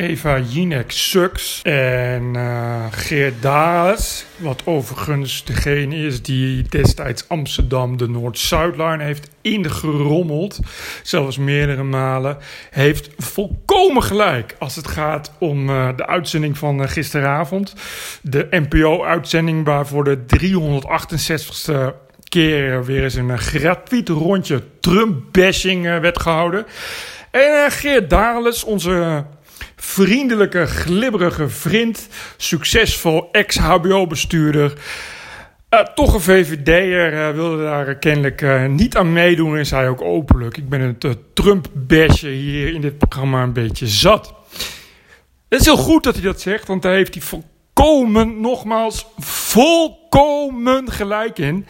Eva Jinek sucks. En uh, Geert Daas, wat overigens degene is die destijds Amsterdam de Noord-Zuidlijn heeft ingerommeld. Zelfs meerdere malen. Heeft volkomen gelijk als het gaat om uh, de uitzending van uh, gisteravond. De NPO-uitzending waarvoor de 368ste keer weer eens een gratuit rondje Trump-bashing werd gehouden. En Geert Dales, onze vriendelijke, glibberige vriend, succesvol ex-HBO-bestuurder. Uh, toch een VVD'er uh, wilde daar kennelijk uh, niet aan meedoen en zei ook openlijk: Ik ben het Trump-basje hier in dit programma een beetje zat. Het is heel goed dat hij dat zegt, want daar heeft hij volkomen, nogmaals, volkomen gelijk in.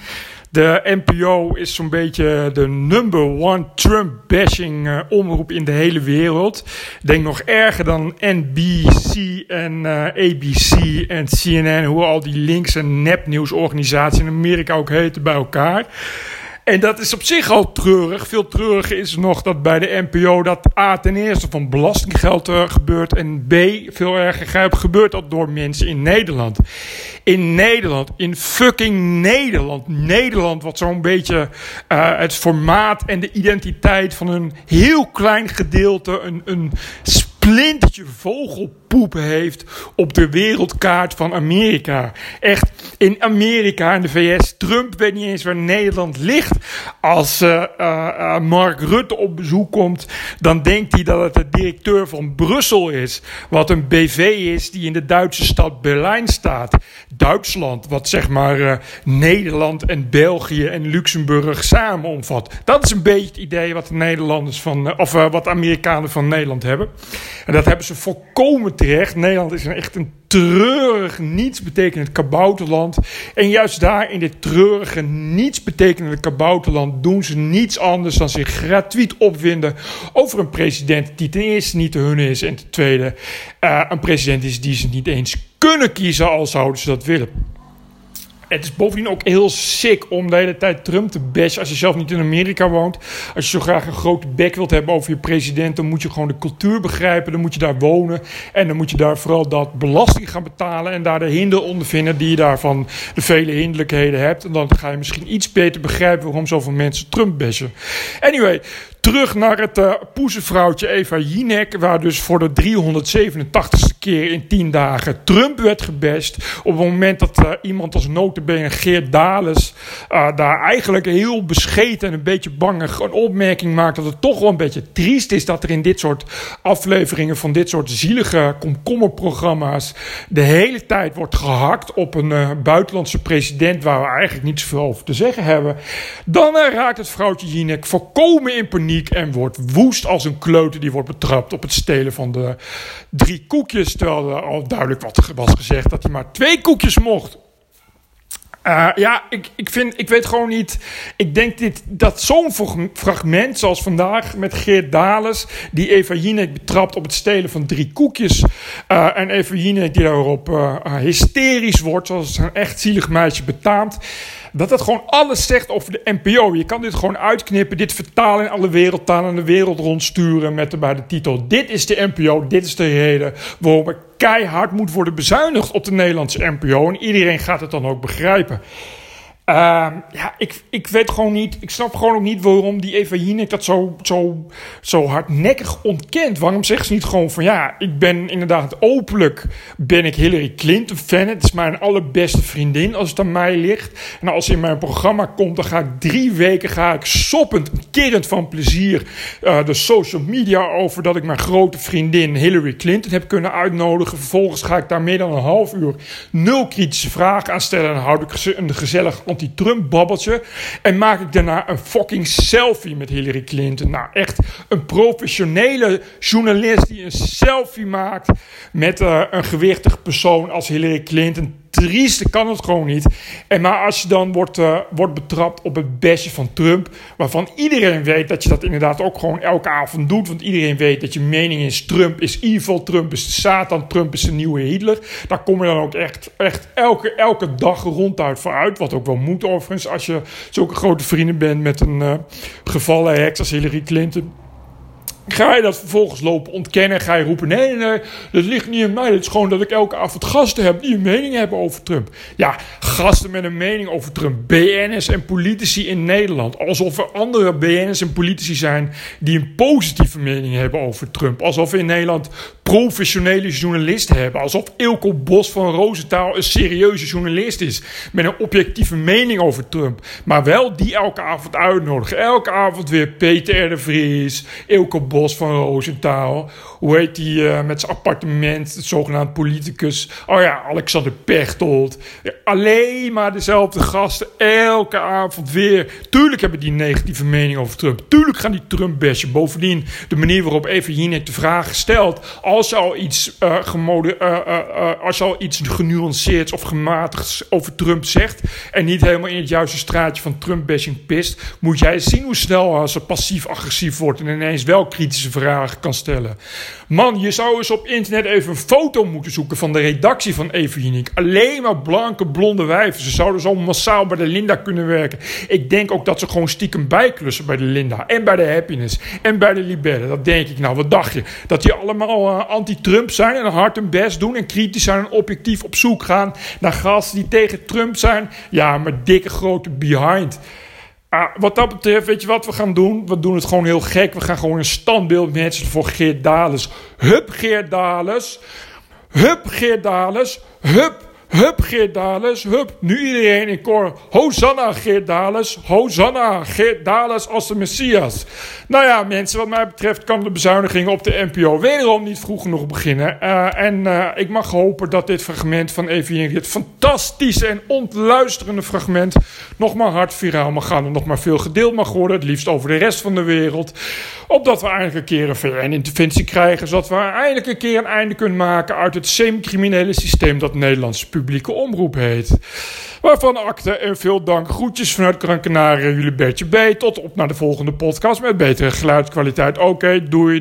De NPO is zo'n beetje de number one Trump-bashing uh, omroep in de hele wereld. Denk nog erger dan NBC en uh, ABC en CNN, hoe al die linkse nepnieuwsorganisaties in Amerika ook heten bij elkaar. En dat is op zich al treurig. Veel treuriger is nog dat bij de NPO dat A ten eerste van belastinggeld uh, gebeurt. En B, veel erger, gebeurt dat door mensen in Nederland. In Nederland, in fucking Nederland. Nederland wat zo'n beetje uh, het formaat en de identiteit van een heel klein gedeelte, een, een splintertje vogelpoep heeft op de wereldkaart van Amerika. Echt, in Amerika en de VS, Trump weet niet eens waar Nederland ligt. Als uh, uh, Mark Rutte op bezoek komt, dan denkt hij dat het de directeur van Brussel is. Wat een BV is die in de Duitse stad Berlijn staat. Duitsland, wat zeg maar Nederland en België en Luxemburg samen omvat. Dat is een beetje het idee wat de Nederlanders van, of wat Amerikanen van Nederland hebben. En dat hebben ze volkomen terecht. Nederland is een echt een treurig, niets betekend kabouterland. En juist daar in dit treurige, niets betekende kabouterland doen ze niets anders dan zich gratuit opwinden over een president die ten eerste niet de hunne is en ten tweede uh, een president is die ze niet eens kunnen kiezen al zouden ze dat willen. Het is bovendien ook heel sick om de hele tijd Trump te bashen als je zelf niet in Amerika woont. Als je zo graag een grote bek wilt hebben over je president, dan moet je gewoon de cultuur begrijpen. Dan moet je daar wonen. En dan moet je daar vooral dat belasting gaan betalen. En daar de hinder ondervinden die je daarvan de vele hinderlijkheden hebt. En dan ga je misschien iets beter begrijpen waarom zoveel mensen Trump bashen. Anyway, Terug naar het uh, poezenvrouwtje Eva Jinek, waar dus voor de 387ste keer in 10 dagen Trump werd gebest. Op het moment dat uh, iemand als notabene Geert Dales uh, daar eigenlijk heel bescheten en een beetje bang een opmerking maakt dat het toch wel een beetje triest is dat er in dit soort afleveringen van dit soort zielige komkommerprogramma's de hele tijd wordt gehakt op een buitenlandse president waar we eigenlijk niet zoveel over te zeggen hebben. Dan raakt het vrouwtje Jinek volkomen in paniek en wordt woest als een kleuter die wordt betrapt op het stelen van de drie koekjes. Terwijl er al duidelijk wat was gezegd dat hij maar twee koekjes mocht. Uh, ja, ik, ik, vind, ik weet gewoon niet. Ik denk dit, dat zo'n fragment, zoals vandaag met Geert Dales, die Eva Jinek betrapt op het stelen van drie koekjes. Uh, en Eva Jinek die daarop uh, hysterisch wordt, zoals een echt zielig meisje betaamt. Dat dat gewoon alles zegt over de NPO. Je kan dit gewoon uitknippen, dit vertalen in alle wereldtalen en de wereld rondsturen met erbij de titel: Dit is de NPO, dit is de reden waarom ik keihard moet worden bezuinigd op de Nederlandse NPO. En iedereen gaat het dan ook begrijpen. Uh, ja, ik, ik weet gewoon niet. Ik snap gewoon ook niet waarom die Eva Jinek dat zo, zo, zo hardnekkig ontkent. Waarom zegt ze niet gewoon van ja, ik ben inderdaad openlijk. Ben ik Hillary Clinton fan. Het is mijn allerbeste vriendin als het aan mij ligt. En als ze in mijn programma komt, dan ga ik drie weken ga ik soppend, kerend van plezier. Uh, de social media over dat ik mijn grote vriendin Hillary Clinton heb kunnen uitnodigen. Vervolgens ga ik daar meer dan een half uur nul kritische vragen aan stellen. En houd ik een gezellig anti-Trump-babbeltje. En maak ik daarna een fucking selfie met Hillary Clinton. Nou, echt een professionele journalist die een selfie maakt met uh, een gewichtig persoon als Hillary Clinton trieste kan het gewoon niet. En maar als je dan wordt, uh, wordt betrapt op het bestje van Trump, waarvan iedereen weet dat je dat inderdaad ook gewoon elke avond doet, want iedereen weet dat je mening is: Trump is evil, Trump is de Satan, Trump is de nieuwe Hitler. Daar kom je dan ook echt, echt elke, elke dag ronduit voor uit, wat ook wel moet overigens, als je zulke grote vrienden bent met een uh, gevallen heks als Hillary Clinton. Ga je dat vervolgens lopen ontkennen? Ga je roepen: nee, nee, dat ligt niet in mij. Het is gewoon dat ik elke avond gasten heb die een mening hebben over Trump. Ja, gasten met een mening over Trump. BN'ers en politici in Nederland. Alsof er andere BN'ers en politici zijn die een positieve mening hebben over Trump. Alsof in Nederland professionele journalisten hebben. Alsof Ilko Bos van Roosentaal een serieuze journalist is. Met een objectieve mening over Trump. Maar wel die elke avond uitnodigen. Elke avond weer Peter R. de Vries, Ilko Bos van Roosentaal. Hoe heet die uh, met zijn appartement, het zogenaamd politicus. Oh ja, Alexander Pechtold. alleen maar dezelfde gasten, elke avond weer. Tuurlijk hebben die negatieve mening over Trump. Tuurlijk gaan die Trump bashen. Bovendien, de manier waarop Even Jinek de vraag stelt. Je al iets, uh, gemode, uh, als je al iets genuanceerds of gematigd over Trump zegt. en niet helemaal in het juiste straatje van Trump-bashing pist. moet jij zien hoe snel als ze passief-agressief wordt en ineens wel kritisch vragen kan stellen. Man, je zou eens op internet even een foto moeten zoeken van de redactie van Even. Alleen maar blanke, blonde wijven. Ze zouden zo massaal bij de Linda kunnen werken. Ik denk ook dat ze gewoon stiekem bijklussen bij de Linda. En bij de Happiness. En bij de Libelle. Dat denk ik nou. Wat dacht je? Dat die allemaal anti-Trump zijn en hard hun best doen. En kritisch zijn en objectief op zoek gaan naar gasten die tegen Trump zijn. Ja, maar dikke grote behind. Ah, wat dat betreft, weet je wat we gaan doen? We doen het gewoon heel gek. We gaan gewoon een standbeeld mensen voor Geert Dales. Hup, Geert Dales. Hup, Geert Dales. Hup, Hup, Geert Dales. Hup, nu iedereen in koor. Hosanna, Geert Dales. Hosanna, Geert Dales als de Messias. Nou ja, mensen, wat mij betreft kan de bezuiniging op de NPO wederom niet vroeg genoeg beginnen. Uh, en uh, ik mag hopen dat dit fragment van Evie dit fantastische en ontluisterende fragment nog maar hard viraal mag gaan. En nog maar veel gedeeld mag worden. Het liefst over de rest van de wereld. Opdat we eindelijk een keer een VN-interventie krijgen. Zodat we eindelijk een keer een einde kunnen maken uit het semi-criminele systeem dat Nederlandse publieke omroep heet. Waarvan akte en veel dank. Groetjes vanuit Gran jullie Bertje B. Tot op naar de volgende podcast met betere geluidskwaliteit. Oké, okay, doei.